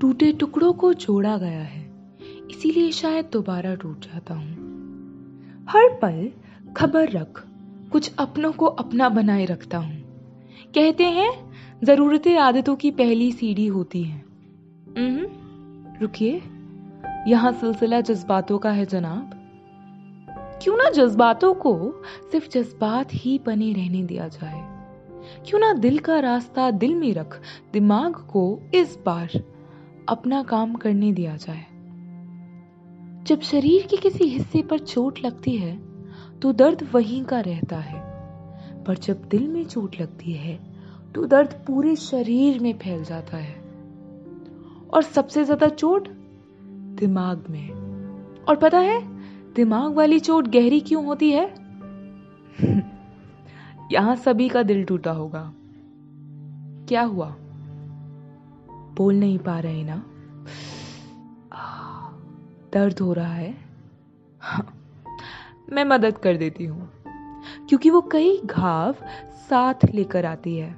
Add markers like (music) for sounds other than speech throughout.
टूटे टुकड़ों को जोड़ा गया है। इसीलिए शायद दोबारा टूट जाता हूँ। हर पल खबर रख, कुछ अपनों को अपना बनाए रखता हूँ। कहते हैं, जरूरतें आदतों की पहली सीढ़ी होती है। रुकिए। यहाँ सिलसिला जज्बातों का है जनाब। क्यों ना जज्बातों को सिर्फ़ जज्बात ही बने रहने दिया जाए? क्यों ना दिल का रास्ता दिल में रख, दिमाग को इस बार अपना काम करने दिया जाए। जब शरीर के किसी हिस्से पर चोट लगती है तो दर्द वहीं का रहता है। पर जब दिल में चोट लगती है तो दर्द पूरे शरीर में फैल जाता है। और सबसे ज़्यादा चोट दिमाग में। और पता है, दिमाग वाली चोट गहरी क्यों होती है? (laughs) यहाँ सभी का दिल टूटा होगा। क्या हुआ? बोल नहीं पा रहे ना। दर्द हो रहा है। हाँ, मैं मदद कर देती हूँ। क्योंकि वो कई घाव साथ लेकर आती है।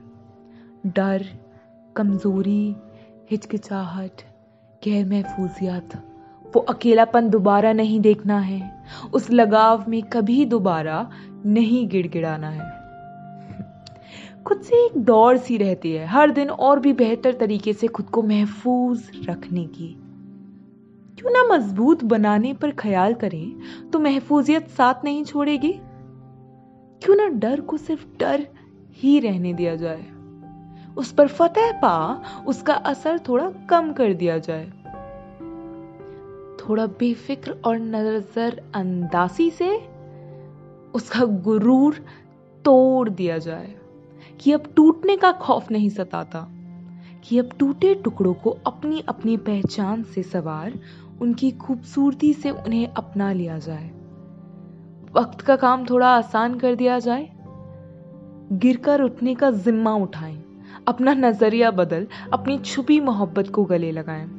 डर कमज़ोरी हिचकिचाहट गैर महफूजियत वो अकेलापन दोबारा नहीं देखना है। उस लगाव में कभी दोबारा नहीं गिड़गिड़ाना है। खुद से एक दौड़ सी रहती है, हर दिन और भी बेहतर तरीके से खुद को महफूज रखने की। क्यों ना मज़बूत बनाने पर ख्याल करें तो महफूजियत साथ नहीं छोड़ेगी। क्यों ना डर को सिर्फ़ डर ही रहने दिया जाए। उस पर फतेह पा, उसका असर थोड़ा कम कर दिया जाए। थोड़ा बेफिक्र और नज़र अंदासी से उसका गुरूर तोड़ दिया जाए। कि अब टूटने का खौफ नहीं सताता, कि अब टूटे टुकड़ों को अपनी अपनी पहचान से सवार, उनकी खूबसूरती से उन्हें अपना लिया जाए। वक्त का काम थोड़ा आसान कर दिया जाए। गिरकर उठने का जिम्मा उठाएँ, अपना नज़रिया बदल, अपनी छुपी मोहब्बत को गले लगाएँ।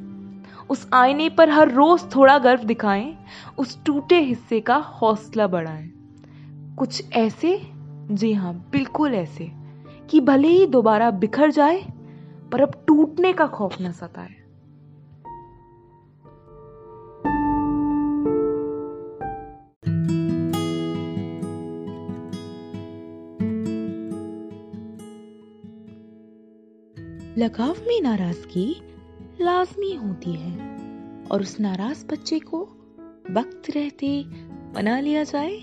उस आईने पर हर रोज थोड़ा गर्व दिखाएँ, उस टूटे हिस्से का हौसला बढ़ाएँ। कुछ ऐसे? जी हाँ बिल्कुल ऐसे। कि भले ही दोबारा बिखर जाए, पर अब टूटने का खौफ न सताए। लगाव में नाराज़गी लाजमी होती है, और उस नाराज़ बच्चे को वक्त रहते मना लिया जाए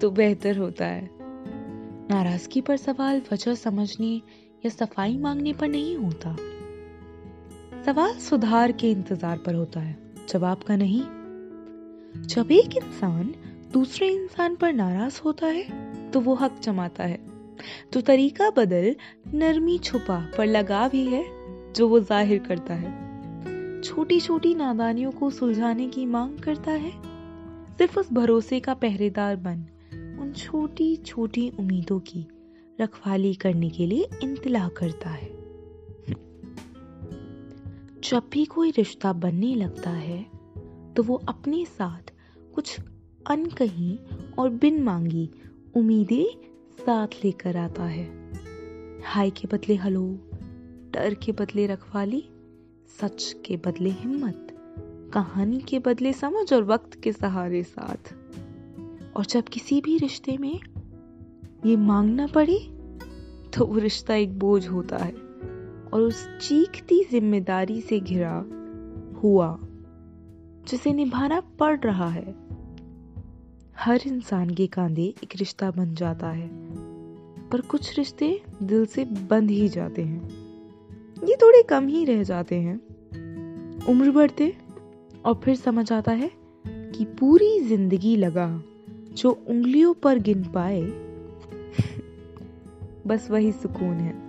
तो बेहतर होता है। नाराज़गी पर सवाल, वजह समझने या सफ़ाई मांगने पर नहीं होता। सवाल सुधार के इंतज़ार पर होता है, जवाब का नहीं। जब एक इंसान दूसरे इंसान पर नाराज़ होता है तो वो हक जमाता है। तो तरीका बदल नरमी छुपा पर लगाव ही है, जो वो ज़ाहिर करता है। छोटी छोटी नादानियों को सुलझाने की मांग करता है। सिर्फ़ उस भरोसे का पहरेदार बन उन छोटी छोटी उम्मीदों की रखवाली करने के लिए इंतला करता है। जब भी कोई रिश्ता बनने लगता है तो वो अपने साथ कुछ अनकही और बिन मांगी उम्मीदें साथ लेकर आता है। हाय के बदले हलो, डर के बदले रखवाली, सच के बदले हिम्मत, कहानी के बदले समझ और वक्त के सहारे साथ। और जब किसी भी रिश्ते में ये मांगना पड़े तो वो रिश्ता एक बोझ होता है और उस चीखती ज़िम्मेदारी से घिरा हुआ, जिसे निभाना पड़ रहा है। हर इंसान के कांधे एक रिश्ता बन जाता है, पर कुछ रिश्ते दिल से बंद ही जाते हैं। ये थोड़े कम ही रह जाते हैं। उम्र बढ़ते और फिर समझ आता है कि पूरी ज़िंदगी लगा जो उंगलियों पर गिन पाए बस वही सुकून है।